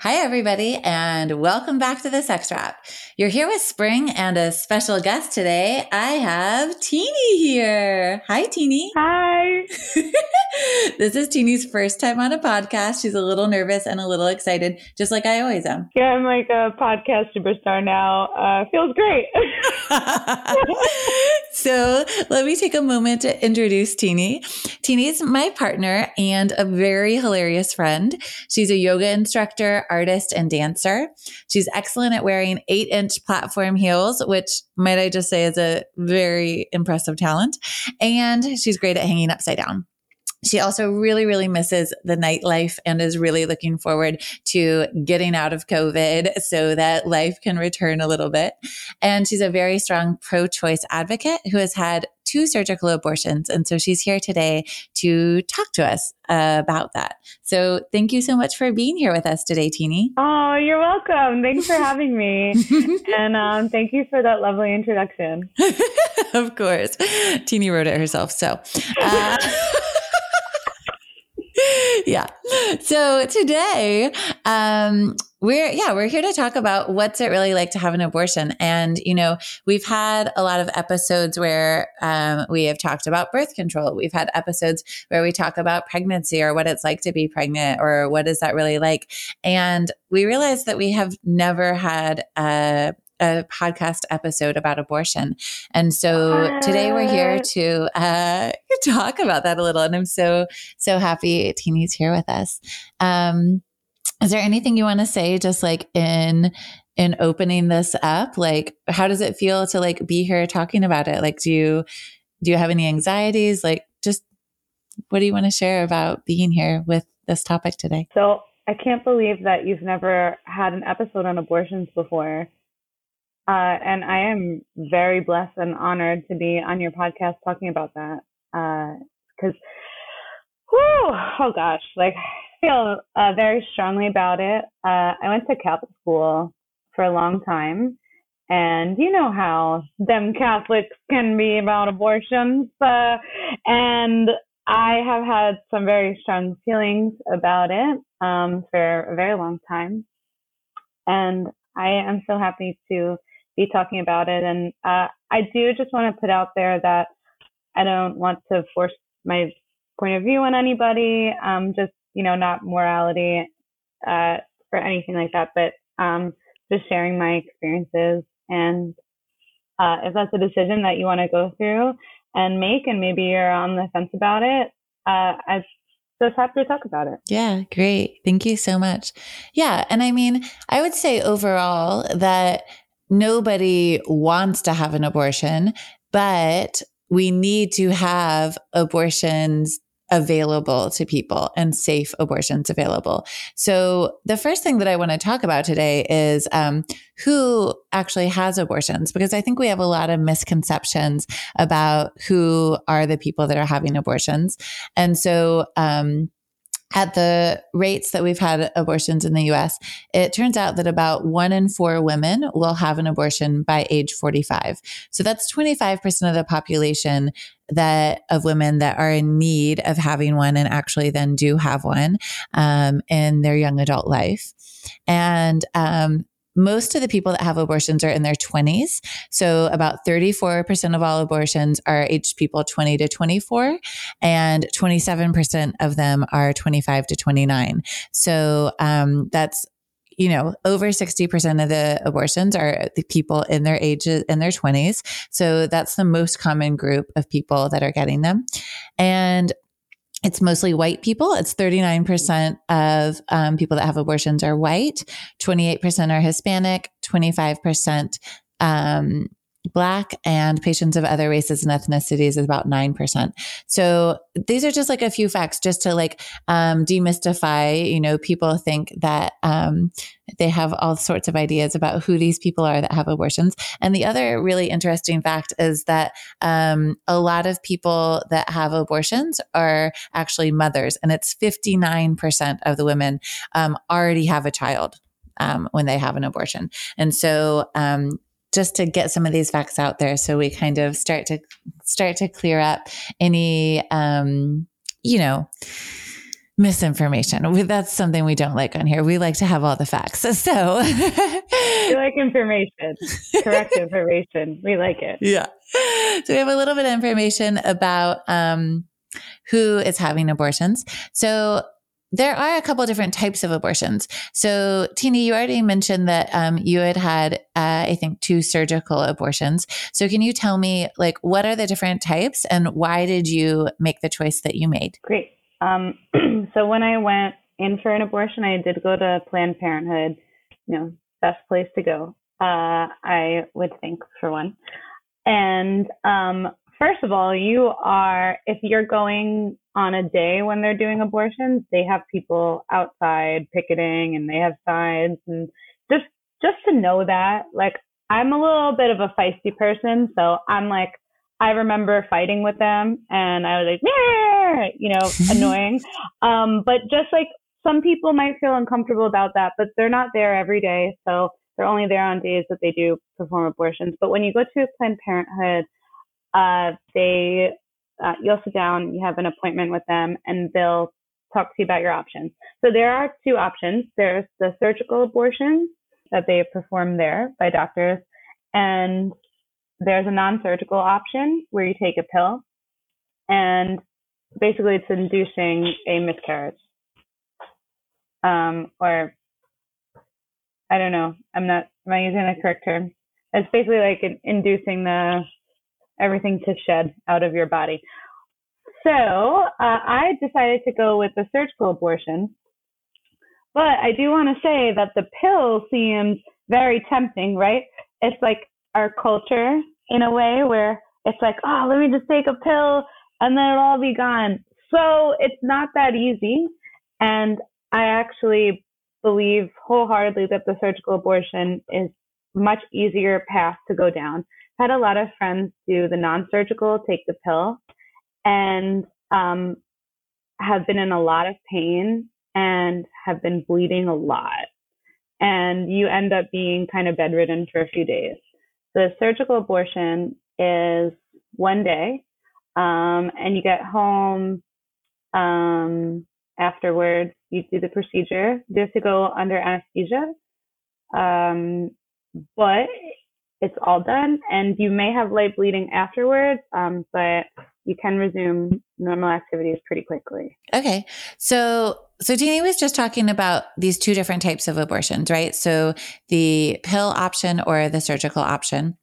Hi, everybody, and welcome back to the Sex Wrap. You're here with Spring and a special guest today. I have Teeny here. Hi, Teeny. Hi. this is Teeny's first time on a podcast. She's a little nervous and a little excited, just like I always am. Yeah, I'm like a podcast superstar now. Uh, feels great. so let me take a moment to introduce Teeny. Teeny's my partner and a very hilarious friend. She's a yoga instructor, artist, and dancer. She's excellent at wearing eight inch platform heels, which might I just say is a very impressive talent. And she's great at hanging upside down. She also really, really misses the nightlife and is really looking forward to getting out of COVID so that life can return a little bit. And she's a very strong pro choice advocate who has had two surgical abortions. And so she's here today to talk to us uh, about that. So thank you so much for being here with us today, Teeny. Oh, you're welcome. Thanks for having me. and um, thank you for that lovely introduction. of course. Teeny wrote it herself. So. Uh, yeah. So today, um, we're yeah we're here to talk about what's it really like to have an abortion. And you know we've had a lot of episodes where um, we have talked about birth control. We've had episodes where we talk about pregnancy or what it's like to be pregnant or what is that really like. And we realized that we have never had a a podcast episode about abortion. And so today we're here to uh, talk about that a little. And I'm so, so happy Teeny's here with us. Um, is there anything you want to say just like in in opening this up? Like how does it feel to like be here talking about it? Like do you do you have any anxieties? Like just what do you want to share about being here with this topic today? So I can't believe that you've never had an episode on abortions before. Uh, and I am very blessed and honored to be on your podcast talking about that. Because, uh, oh gosh, like feel uh, very strongly about it. Uh, I went to Catholic school for a long time, and you know how them Catholics can be about abortions. Uh, and I have had some very strong feelings about it um, for a very long time, and I am so happy to be talking about it. And uh, I do just want to put out there that I don't want to force my point of view on anybody. Um, just you know, not morality uh, or anything like that, but um, just sharing my experiences. And uh, if that's a decision that you want to go through and make, and maybe you're on the fence about it, uh, I'm just happy to talk about it. Yeah, great. Thank you so much. Yeah. And I mean, I would say overall that nobody wants to have an abortion, but we need to have abortions available to people and safe abortions available. So the first thing that I want to talk about today is um, who actually has abortions, because I think we have a lot of misconceptions about who are the people that are having abortions. And so, um, at the rates that we've had abortions in the US, it turns out that about one in four women will have an abortion by age 45. So that's 25% of the population that of women that are in need of having one and actually then do have one um, in their young adult life. And um, most of the people that have abortions are in their 20s. So about 34% of all abortions are aged people 20 to 24, and 27% of them are 25 to 29. So um, that's you know, over 60% of the abortions are the people in their ages, in their 20s. So that's the most common group of people that are getting them. And it's mostly white people. It's 39% of um, people that have abortions are white, 28% are Hispanic, 25% um, Black and patients of other races and ethnicities is about 9%. So these are just like a few facts just to like um, demystify. You know, people think that um, they have all sorts of ideas about who these people are that have abortions. And the other really interesting fact is that um, a lot of people that have abortions are actually mothers, and it's 59% of the women um, already have a child. Um, when they have an abortion. And so um, just to get some of these facts out there so we kind of start to start to clear up any um, you know misinformation. We, that's something we don't like on here. We like to have all the facts. So we like information correct information. We like it. Yeah. So we have a little bit of information about um, who is having abortions. So there are a couple different types of abortions. So, Teeny, you already mentioned that um, you had had, uh, I think, two surgical abortions. So, can you tell me, like, what are the different types and why did you make the choice that you made? Great. Um, so, when I went in for an abortion, I did go to Planned Parenthood, you know, best place to go, uh, I would think, for one. And um, first of all, you are, if you're going on a day when they're doing abortions, they have people outside picketing and they have signs and just, just to know that, like, I'm a little bit of a feisty person. So I'm like, I remember fighting with them and I was like, yeah, you know, annoying. Um, but just like some people might feel uncomfortable about that, but they're not there every day. So they're only there on days that they do perform abortions. But when you go to Planned Parenthood, uh, they uh, you'll sit down, you have an appointment with them, and they'll talk to you about your options. So there are two options. There's the surgical abortion that they perform there by doctors, and there's a non-surgical option where you take a pill, and basically it's inducing a miscarriage, um, or I don't know. I'm not. Am I using the correct term? It's basically like inducing the everything to shed out of your body. So uh, I decided to go with the surgical abortion. But I do want to say that the pill seems very tempting, right? It's like our culture in a way where it's like, oh, let me just take a pill and then it'll all be gone. So it's not that easy. And I actually believe wholeheartedly that the surgical abortion is much easier path to go down had a lot of friends do the non-surgical, take the pill, and um, have been in a lot of pain and have been bleeding a lot. And you end up being kind of bedridden for a few days. The surgical abortion is one day, um, and you get home um, afterwards. You do the procedure. You have to go under anesthesia. Um, but it's all done. And you may have light bleeding afterwards um, but you can resume normal activities pretty quickly. Okay. So so Teeny was just talking about these two different types of abortions right? So the pill option or the surgical option.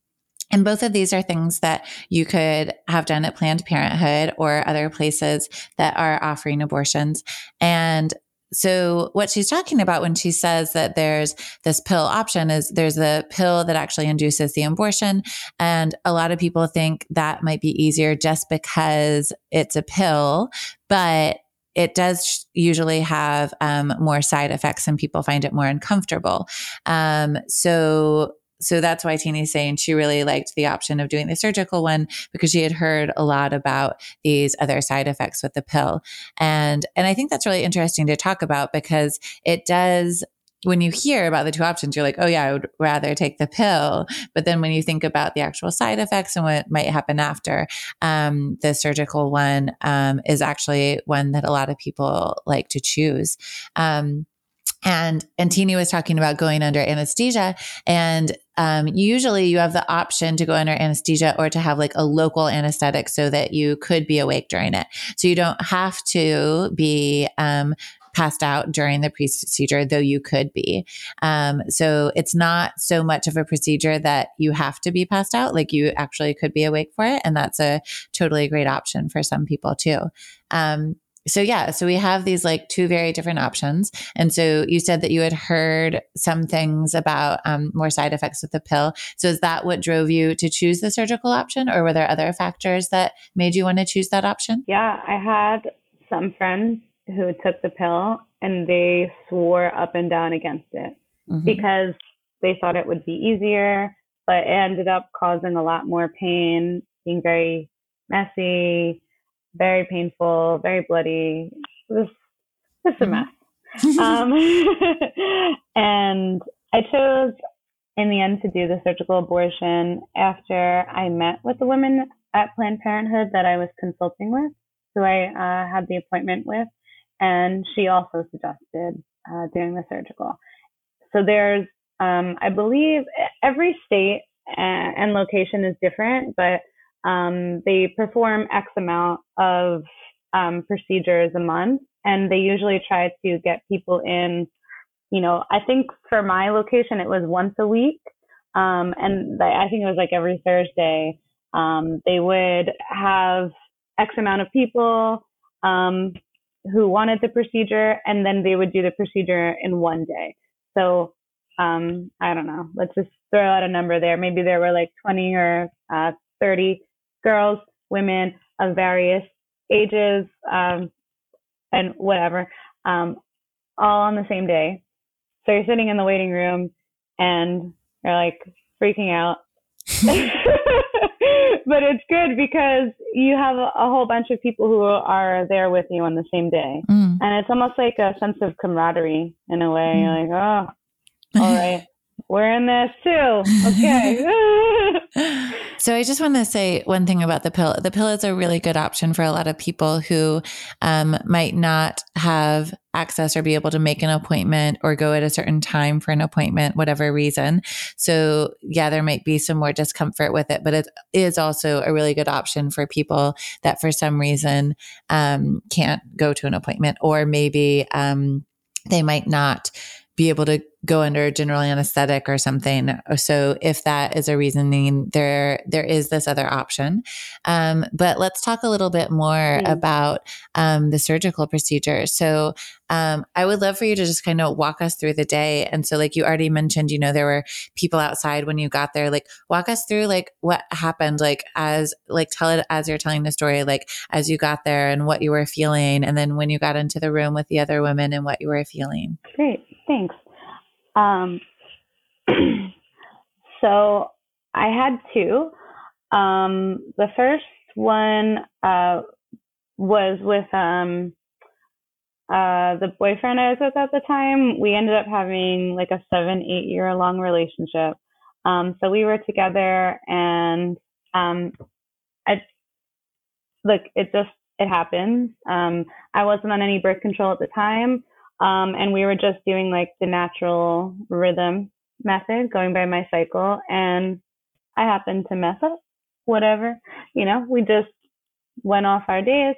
And both of these are things that you could have done at Planned Parenthood or other places that are offering abortions. And so what she's talking about when she says that there's this pill option is there's a pill that actually induces the abortion. And a lot of people think that might be easier just because it's a pill, but it does usually have um, more side effects and people find it more uncomfortable. Um, so so that's why Teeny's saying she really liked the option of doing the surgical one because she had heard a lot about these other side effects with the pill. And and I think that's really interesting to talk about because it does when you hear about the two options, you're like, oh, yeah, I would rather take the pill. But then when you think about the actual side effects and what might happen after, um, the surgical one um, is actually one that a lot of people like to choose. Um, and and Teeny was talking about going under anesthesia, and um, usually you have the option to go under anesthesia or to have like a local anesthetic so that you could be awake during it. So you don't have to be um, passed out during the procedure, though you could be. Um, so it's not so much of a procedure that you have to be passed out. Like you actually could be awake for it. And that's a totally great option for some people too. Um, so yeah, so we have these like two very different options. And so you said that you had heard some things about um, more side effects with the pill. So is that what drove you to choose the surgical option, or were there other factors that made you want to choose that option? Yeah, I had some friends who took the pill and they swore up and down against it mm-hmm. because they thought it would be easier, but it ended up causing a lot more pain, being very messy very painful, very bloody. It was just a mess. um, and I chose in the end to do the surgical abortion after I met with the women at Planned Parenthood that I was consulting with, who I uh, had the appointment with, and she also suggested uh, doing the surgical. So there's, um, I believe, every state and location is different, but um, they perform X amount of um, procedures a month, and they usually try to get people in. You know, I think for my location it was once a week, um, and I think it was like every Thursday. Um, they would have X amount of people um, who wanted the procedure, and then they would do the procedure in one day. So um, I don't know. Let's just throw out a number there. Maybe there were like 20 or uh, 30 girls, women of various ages, um, and whatever, um, all on the same day. So you're sitting in the waiting room and you're like freaking out. but it's good because you have a, a, whole bunch of people who are there with you on the same day. Mm. And it's almost like a sense of camaraderie in a way. Mm. You're like, oh, all right, we're in this too. Okay. so I just want to say one thing about the pill. The pill is a really good option for a lot of people who um, might not have access or be able to make an appointment or go at a certain time for an appointment, whatever reason. So yeah, there might be some more discomfort with it, but it is also a really good option for people that for some reason um, can't go to an appointment or maybe um, they might not be able to go under general anesthetic or something. So if that is a reasoning, there there is this other option. Um, but let's talk a little bit more mm-hmm. about um, the surgical procedure. So um, I would love for you to just kind of walk us through the day. And so, like you already mentioned, you know, there were people outside when you got there. Like, walk us through like what happened, like as like tell it as you're telling the story, like as you got there and what you were feeling, and then when you got into the room with the other women and what you were feeling. Great, thanks. Um, so I had two. Um, the first one uh, was with um, uh, the boyfriend I was with at the time. We ended up having like a seven, eight year long relationship. Um, so we were together and um, I look, it just it happens. Um, I wasn't on any birth control at the time. Um, and we were just doing like the natural rhythm method, going by my cycle. And I happened to mess up, whatever. You know, we just went off our days.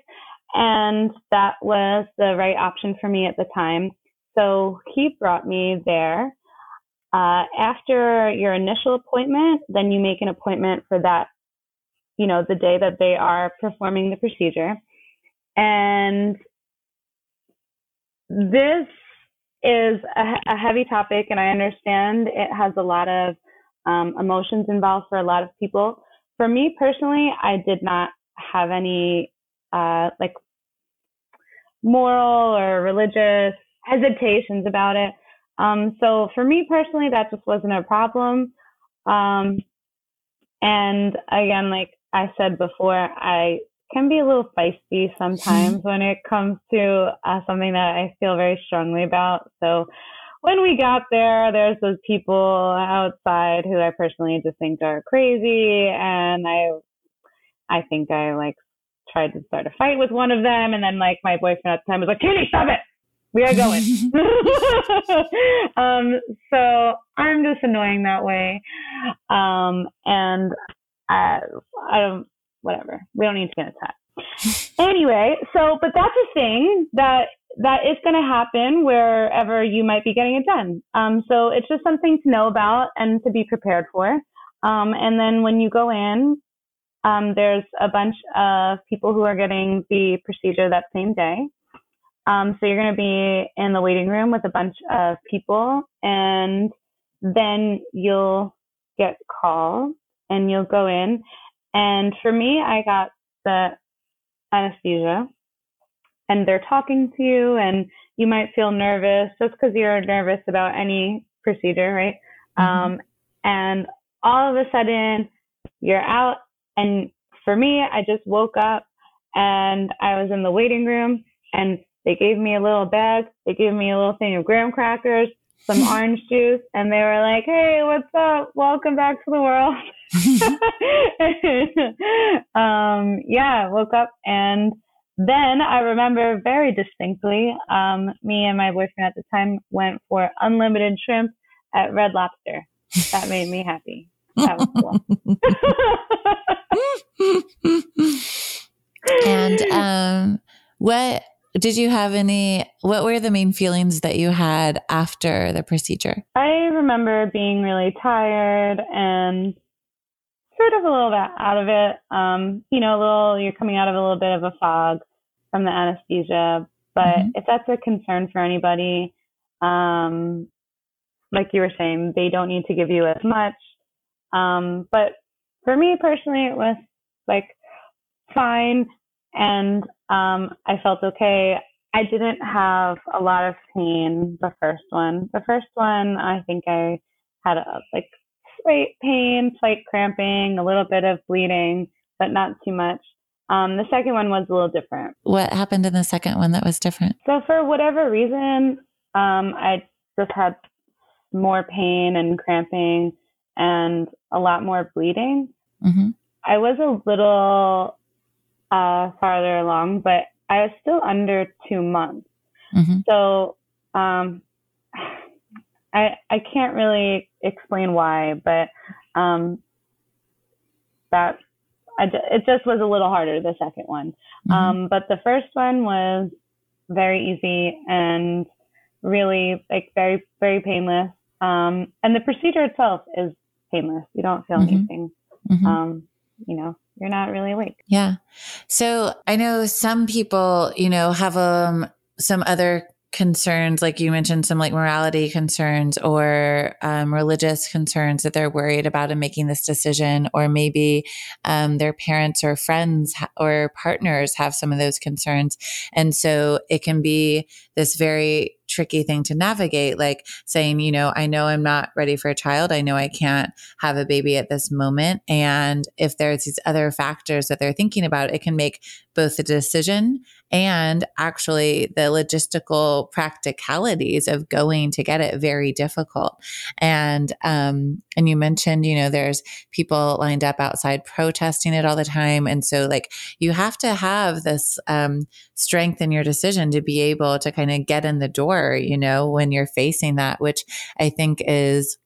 And that was the right option for me at the time. So he brought me there. Uh, after your initial appointment, then you make an appointment for that, you know, the day that they are performing the procedure. And this is a, a, heavy topic, and I understand it has a lot of um, emotions involved for a lot of people. For me personally, I did not have any uh, like moral or religious hesitations about it. Um, so for me personally, that just wasn't a problem. Um, and again, like I said before, I can be a little feisty sometimes when it comes to uh, something that I feel very strongly about. So when we got there, there's those people outside who I personally just think are crazy, and I, I think I like tried to start a fight with one of them, and then like my boyfriend at the time was like, "Katie, stop it! We are going." um, so I'm just annoying that way, um, and I, I don't whatever. We don't need to get into that. anyway, so but that's a thing that that is going to happen wherever you might be getting it done. Um, so it's just something to know about and to be prepared for. Um, and then when you go in, um, there's a bunch of people who are getting the procedure that same day. Um, so you're going to be in the waiting room with a bunch of people, and then you'll get called and you'll go in. And for me, I got the anesthesia, and they're talking to you, and you might feel nervous just because you're nervous about any procedure, right? Mm-hmm. Um, and all of a sudden, you're out. And for me, I just woke up and I was in the waiting room and they gave me a little bag. They gave me a little thing of graham crackers, some orange juice, and they were like, "Hey, what's up? Welcome back to the world." um, yeah, woke up and then I remember very distinctly. Um, me and my boyfriend at the time went for unlimited shrimp at Red Lobster. That made me happy. That was cool. and um, what did you have any? What were the main feelings that you had after the procedure? I remember being really tired and sort of a little bit out of it. Um, you know, a little, you're coming out of a little bit of a fog from the anesthesia. But mm-hmm. if that's a concern for anybody, um, like you were saying, they don't need to give you as much. Um, but for me personally, it was like fine and um, I felt okay. I didn't have a lot of pain the first one. The first one, I think I had a like slight pain, slight cramping, a little bit of bleeding, but not too much. Um, the second one was a little different. What happened in the second one that was different? So for whatever reason, um, I just had more pain and cramping and a lot more bleeding. Mm-hmm. I was a little uh, farther along, but I was still under two months. Mm-hmm. So um, I I can't really explain why, but um, that I, it just was a little harder the second one. Mm-hmm. Um, but the first one was very easy and really like very very painless. Um, and the procedure itself is painless. You don't feel mm-hmm. anything. Mm-hmm. Um, you know, you're not really awake. Yeah. So I know some people, you know, have um some other concerns, like you mentioned, some like morality concerns or um, religious concerns that they're worried about in making this decision, or maybe um, their parents or friends ha- or partners have some of those concerns. And so it can be this very tricky thing to navigate, like saying, you know, I know I'm not ready for a child. I know I can't have a baby at this moment. And if there's these other factors that they're thinking about, it can make both the decision and actually the logistical practicalities of going to get it very difficult. And um, and you mentioned, you know, there's people lined up outside protesting it all the time, and so like you have to have this um, strength in your decision to be able to kind of get in the door, you know, when you're facing that, which I think is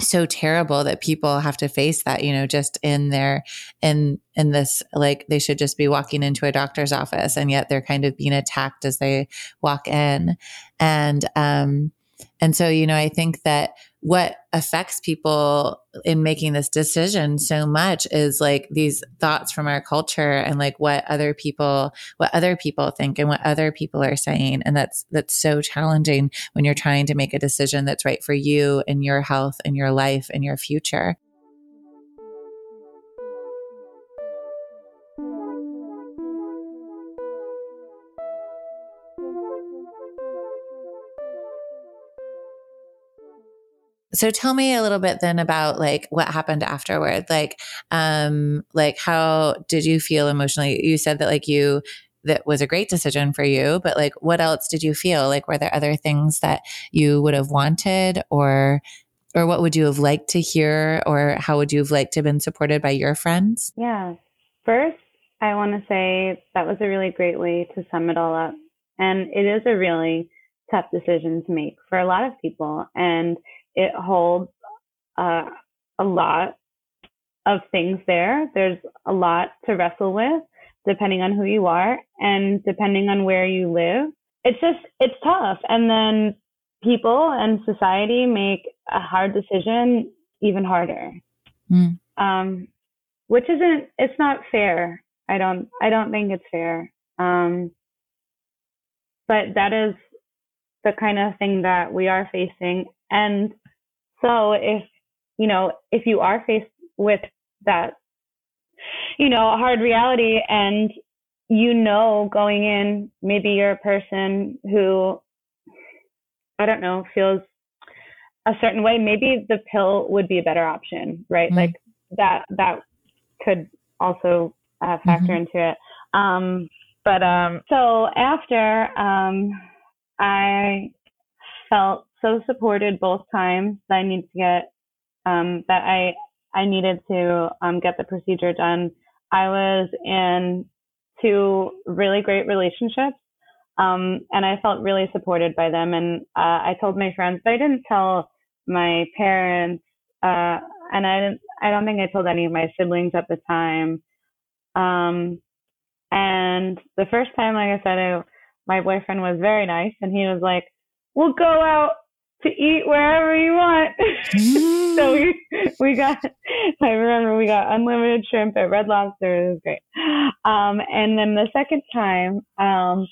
so terrible that people have to face that you know just in their in in this like they should just be walking into a doctor's office and yet they're kind of being attacked as they walk in. And um and so you know i think that what affects people in making this decision so much is like these thoughts from our culture and like what other people what other people think and what other people are saying. And that's that's so challenging when you're trying to make a decision that's right for you and your health and your life and your future so tell me a little bit then about like what happened afterward. Like um like how did you feel emotionally? You said that like you that was a great decision for you but like what else did you feel? Like were there other things that you would have wanted or or what would you have liked to hear or how would you have liked to have been supported by your friends? Yeah. First i want to say that was a really great way to sum it all up and it is a really tough decision to make for a lot of people and it holds uh, a lot of things there. There's a lot to wrestle with depending on who you are and depending on where you live. It's just, it's tough. And then people and society make a hard decision even harder. Mm. Um, which isn't, it's not fair. I don't, I don't think it's fair. Um, but that is the kind of thing that we are facing. And so if, you know, if you are faced with that, you know, hard reality and you know going in, maybe you're a person who, I don't know, feels a certain way, maybe the pill would be a better option, right? Mm-hmm. Like that, that could also uh, factor mm-hmm. into it. Um, but um, so after um, I felt so supported both times that I needed to get um, that I I needed to um, get the procedure done. I was in two really great relationships, um, and I felt really supported by them. And uh, I told my friends, but I didn't tell my parents, uh, and I didn't. I don't think I told any of my siblings at the time. Um, and the first time, like I said, I, my boyfriend was very nice, and he was like, "We'll go out to eat wherever you want." so we we got. I remember we got unlimited shrimp at Red Lobster. It was great. Um, and then the second time, um,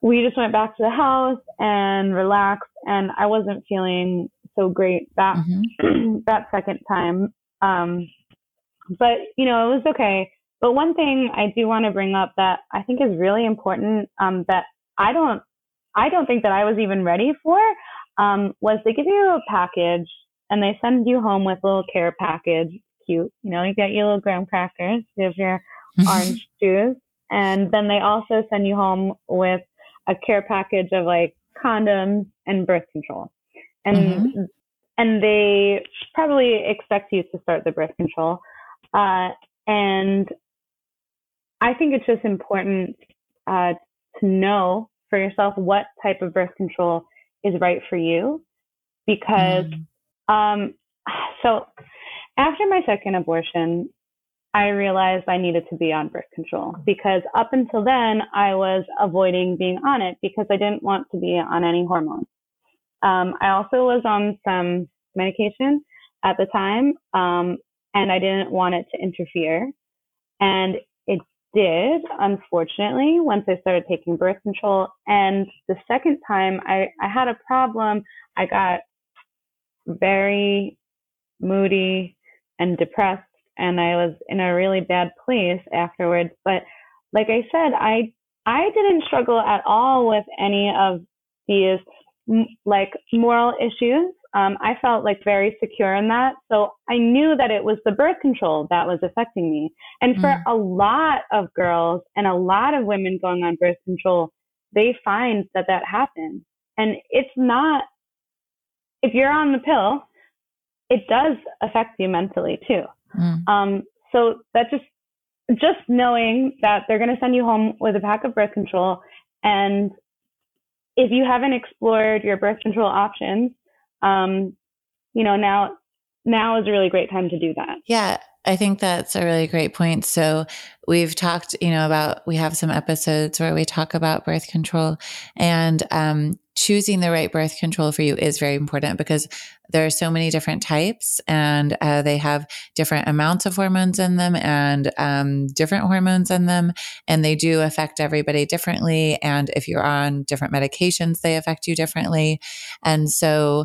we just went back to the house and relaxed, and I wasn't feeling so great that mm-hmm. that second time. Um, but you know, it was okay. But one thing I do want to bring up that I think is really important um, that I don't I don't think that I was even ready for um, was they give you a package and they send you home with a little care package. Cute, you know, you get your little graham crackers, you have your orange juice, and then they also send you home with a care package of like condoms and birth control. And mm-hmm. and they probably expect you to start the birth control. Uh, and I think it's just important uh, to know for yourself what type of birth control is right for you. Because, mm. um, so after my second abortion, I realized I needed to be on birth control because up until then I was avoiding being on it because I didn't want to be on any hormones. Um, I also was on some medication at the time, um, and I didn't want it to interfere. And did, unfortunately, once I started taking birth control. And the second time I, I had a problem, I got very moody and depressed and I was in a really bad place afterwards. But like I said, I, I didn't struggle at all with any of these like moral issues um, I felt like very secure in that. So I knew that it was the birth control that was affecting me. And for mm. a lot of girls and a lot of women going on birth control, they find that that happens. And it's not, if you're on the pill, it does affect you mentally too. Mm. Um, so that just, just knowing that they're going to send you home with a pack of birth control and if you haven't explored your birth control options, um, you know, now now is a really great time to do that. Yeah, I think that's a really great point. So we've talked, you know, about we have some episodes where we talk about birth control and um, choosing the right birth control for you is very important because there are so many different types and uh, they have different amounts of hormones in them and um, different hormones in them and they do affect everybody differently and if you're on different medications they affect you differently and so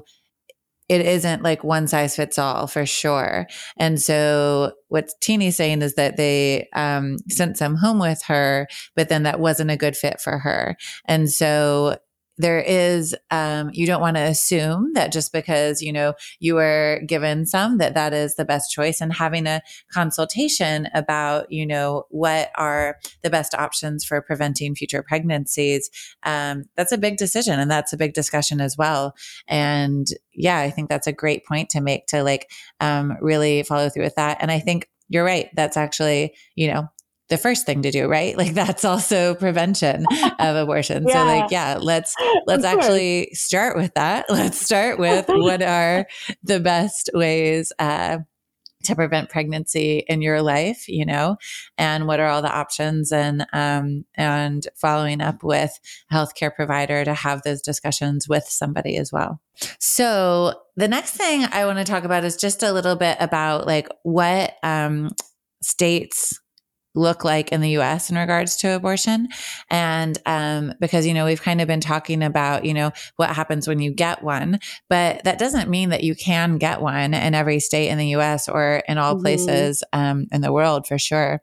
it isn't like one size fits all for sure. And so what Teeny's saying is that they um, sent some home with her, but then that wasn't a good fit for her. And so there is um, you don't want to assume that just because you know you were given some that that is the best choice and having a consultation about you know what are the best options for preventing future pregnancies um, that's a big decision and that's a big discussion as well. And yeah i think that's a great point to make to like um, really follow through with that. And i think you're right that's actually you know the first thing to do, right? Like that's also prevention of abortion. yeah. So like, yeah, let's let's actually start with that. Let's start with what are the best ways uh, to prevent pregnancy in your life, you know, and what are all the options and um, and following up with a healthcare provider to have those discussions with somebody as well. So the next thing I want to talk about is just a little bit about like what um, states look like in the US in regards to abortion. And um, because, you know, we've kind of been talking about, you know, what happens when you get one, but that doesn't mean that you can get one in every state in the US or in all mm-hmm. places um, in the world for sure.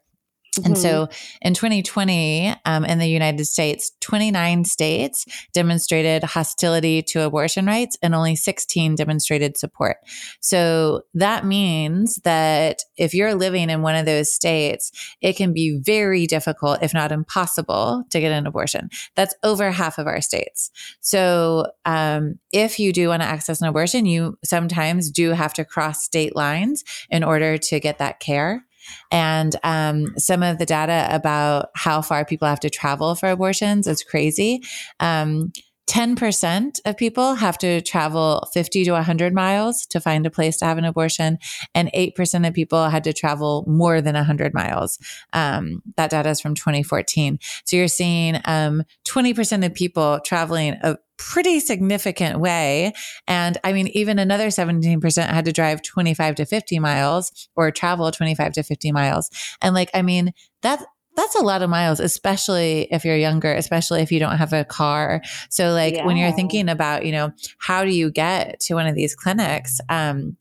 Mm-hmm. And so in 2020, um, in the United States, 29 states demonstrated hostility to abortion rights and only 16 demonstrated support. So that means that if you're living in one of those states, it can be very difficult, if not impossible, to get an abortion. That's over half of our states. So um, if you do want to access an abortion, you sometimes do have to cross state lines in order to get that care. And um, some of the data about how far people have to travel for abortions is crazy. Um, 10% of people have to travel 50 to 100 miles to find a place to have an abortion, and 8% of people had to travel more than 100 miles. Um, that data is from 2014. So you're seeing um, 20% of people traveling a pretty significant way. And I mean, even another 17% had to drive 25 to 50 miles or travel 25 to 50 miles. And like, I mean, that that's a lot of miles, especially if you're younger, especially if you don't have a car. So like yeah. when you're thinking about, you know, how do you get to one of these clinics? Um,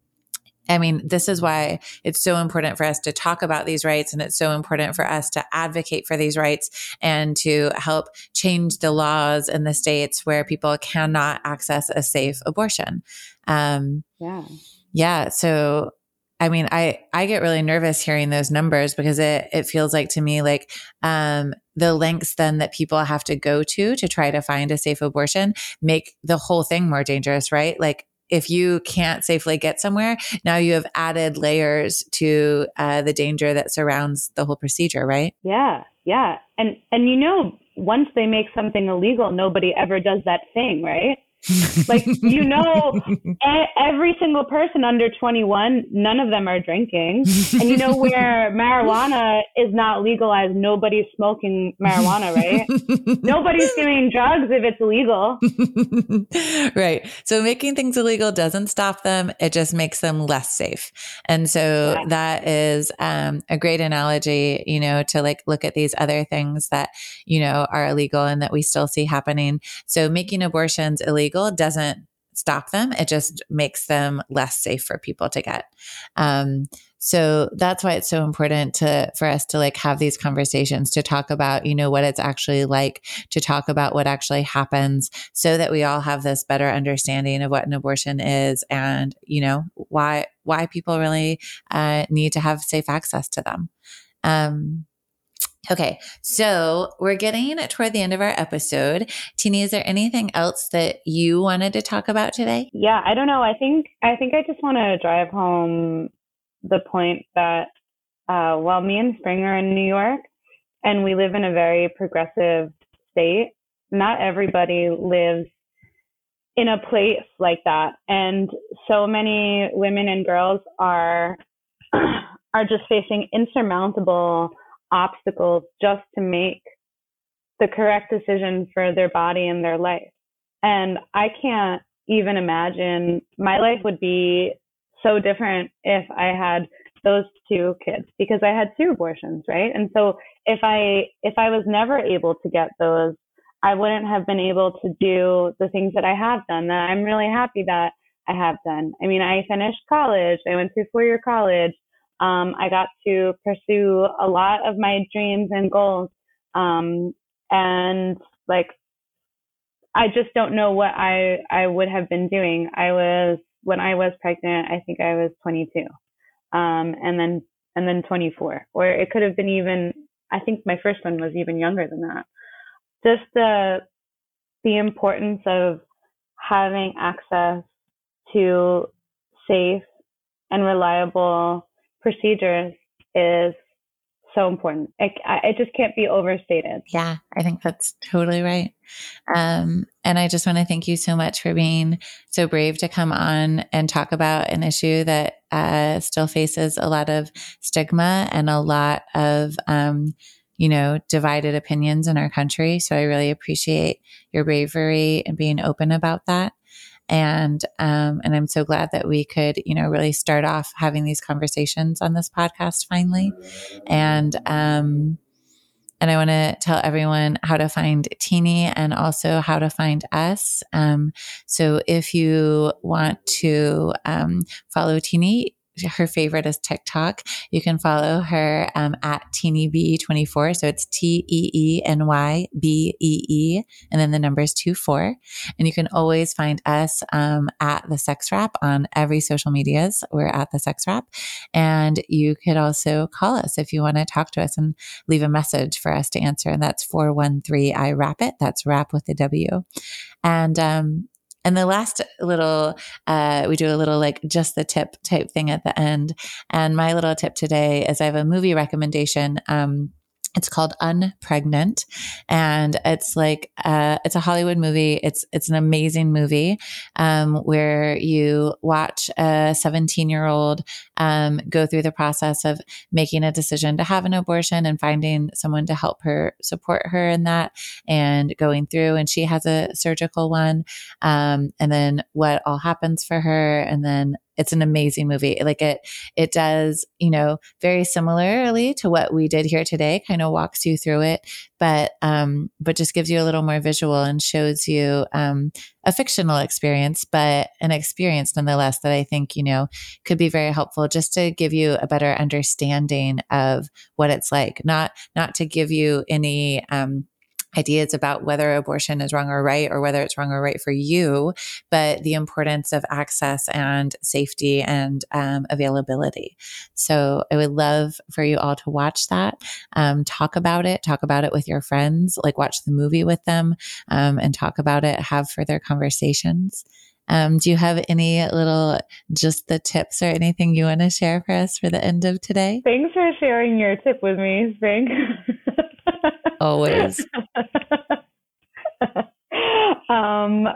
I mean, this is why it's so important for us to talk about these rights and it's so important for us to advocate for these rights and to help change the laws in the states where people cannot access a safe abortion. Um, yeah. Yeah. So I mean, I, I get really nervous hearing those numbers because it, it feels like to me like, um, the lengths then that people have to go to to try to find a safe abortion make the whole thing more dangerous, right? Like if you can't safely get somewhere, now you have added layers to uh, the danger that surrounds the whole procedure, right? Yeah, yeah, and and you know, once they make something illegal, nobody ever does that thing, right? Like you know every single person under 21 none of them are drinking. And you know where marijuana is not legalized? Nobody's smoking marijuana right? Nobody's doing drugs if it's illegal right. So making things illegal doesn't stop them. It just makes them less safe. And so yeah. that is um, a great analogy you know to like look at these other things that you know are illegal and that we still see happening. So making abortions illegal illegal doesn't stop them. It just makes them less safe for people to get. Um, so that's why it's so important to for us to like have these conversations to talk about, you know, what it's actually like, to talk about what actually happens so that we all have this better understanding of what an abortion is and, you know, why why people really uh, need to have safe access to them. Um, Okay, so we're getting toward the end of our episode. Teeny, is there anything else that you wanted to talk about today? Yeah, I don't know. I think I think I just want to drive home the point that uh, while me and Spring are in New York, and we live in a very progressive state, not everybody lives in a place like that, and so many women and girls are are just facing insurmountable obstacles just to make the correct decision for their body and their life. And I can't even imagine my life would be so different if I had those two kids because I had two abortions, right? And so if I if I was never able to get those, I wouldn't have been able to do the things that I have done that I'm really happy that I have done. I mean, I finished college. I went through four year college um, I got to pursue a lot of my dreams and goals. Um, and like, I just don't know what I, I would have been doing. I was, when I was pregnant, I think I was 22. Um, and then, and then 24, or it could have been even, I think my first one was even younger than that. Just the, the importance of having access to safe and reliable procedures is so important. It, it just can't be overstated. Yeah, I think that's totally right. Um, and I just want to thank you so much for being so brave to come on and talk about an issue that uh, still faces a lot of stigma and a lot of, um, you know, divided opinions in our country. So I really appreciate your bravery and being open about that. And, um, and I'm so glad that we could, you know, really start off having these conversations on this podcast finally. And, um, and I want to tell everyone how to find Teeny and also how to find us. Um, so if you want to um, follow Teeny, her favorite is TikTok. You can follow her um, at TeenyBee24. So it's T E E N Y B E E, and then the numbers two four. And you can always find us um, at the Sex Wrap on every social medias. We're at the Sex Wrap, and you could also call us if you want to talk to us and leave a message for us to answer. And that's four one three I wrap it. That's wrap with the W. And um, and the last little, uh, we do a little like just the tip type thing at the end. And my little tip today is I have a movie recommendation. Um, it's called Unpregnant, and it's like uh, it's a Hollywood movie. It's it's an amazing movie um, where you watch a 17 year old um, go through the process of making a decision to have an abortion and finding someone to help her support her in that, and going through. And she has a surgical one, um, and then what all happens for her, and then it's an amazing movie. Like it, it does, you know, very similarly to what we did here today, kind of walks you through it, but, um, but just gives you a little more visual and shows you, um, a fictional experience, but an experience nonetheless that I think, you know, could be very helpful just to give you a better understanding of what it's like, not, not to give you any, um, ideas about whether abortion is wrong or right or whether it's wrong or right for you, but the importance of access and safety and um, availability. So I would love for you all to watch that, um, talk about it, talk about it with your friends, like watch the movie with them um, and talk about it, have further conversations. Um, do you have any little, just the tips or anything you want to share for us for the end of today? Thanks for sharing your tip with me, Frank. Always. Um,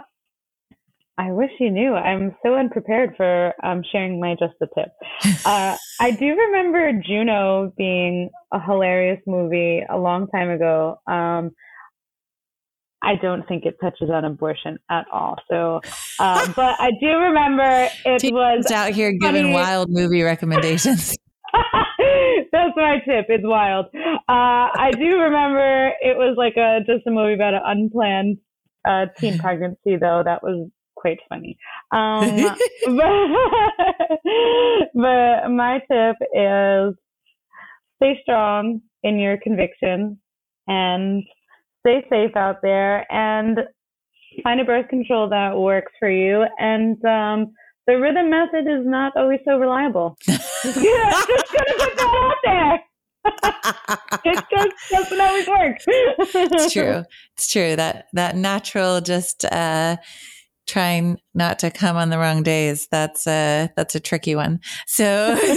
I wish you knew. I'm so unprepared for um, sharing my just the tip. Uh, I do remember Juno being a hilarious movie a long time ago. Um, I don't think it touches on abortion at all. So, uh, but I do remember it was out here funny. giving wild movie recommendations. That's my tip. It's wild. Uh, I do remember it was like a just a movie about an unplanned uh, teen pregnancy, though. That was quite funny. Um, but, but my tip is stay strong in your conviction and stay safe out there and find a birth control that works for you and um, the rhythm method is not always so reliable. just, just gonna put that out there. It doesn't always work. it's true. It's true. That that natural just uh trying not to come on the wrong days, that's a that's a tricky one. So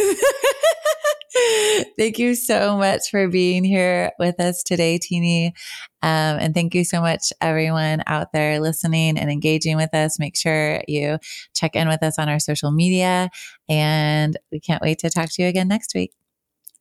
thank you so much for being here with us today, Teeny. Um, and thank you so much, everyone out there listening and engaging with us. Make sure you check in with us on our social media. And we can't wait to talk to you again next week.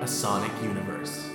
a sonic universe.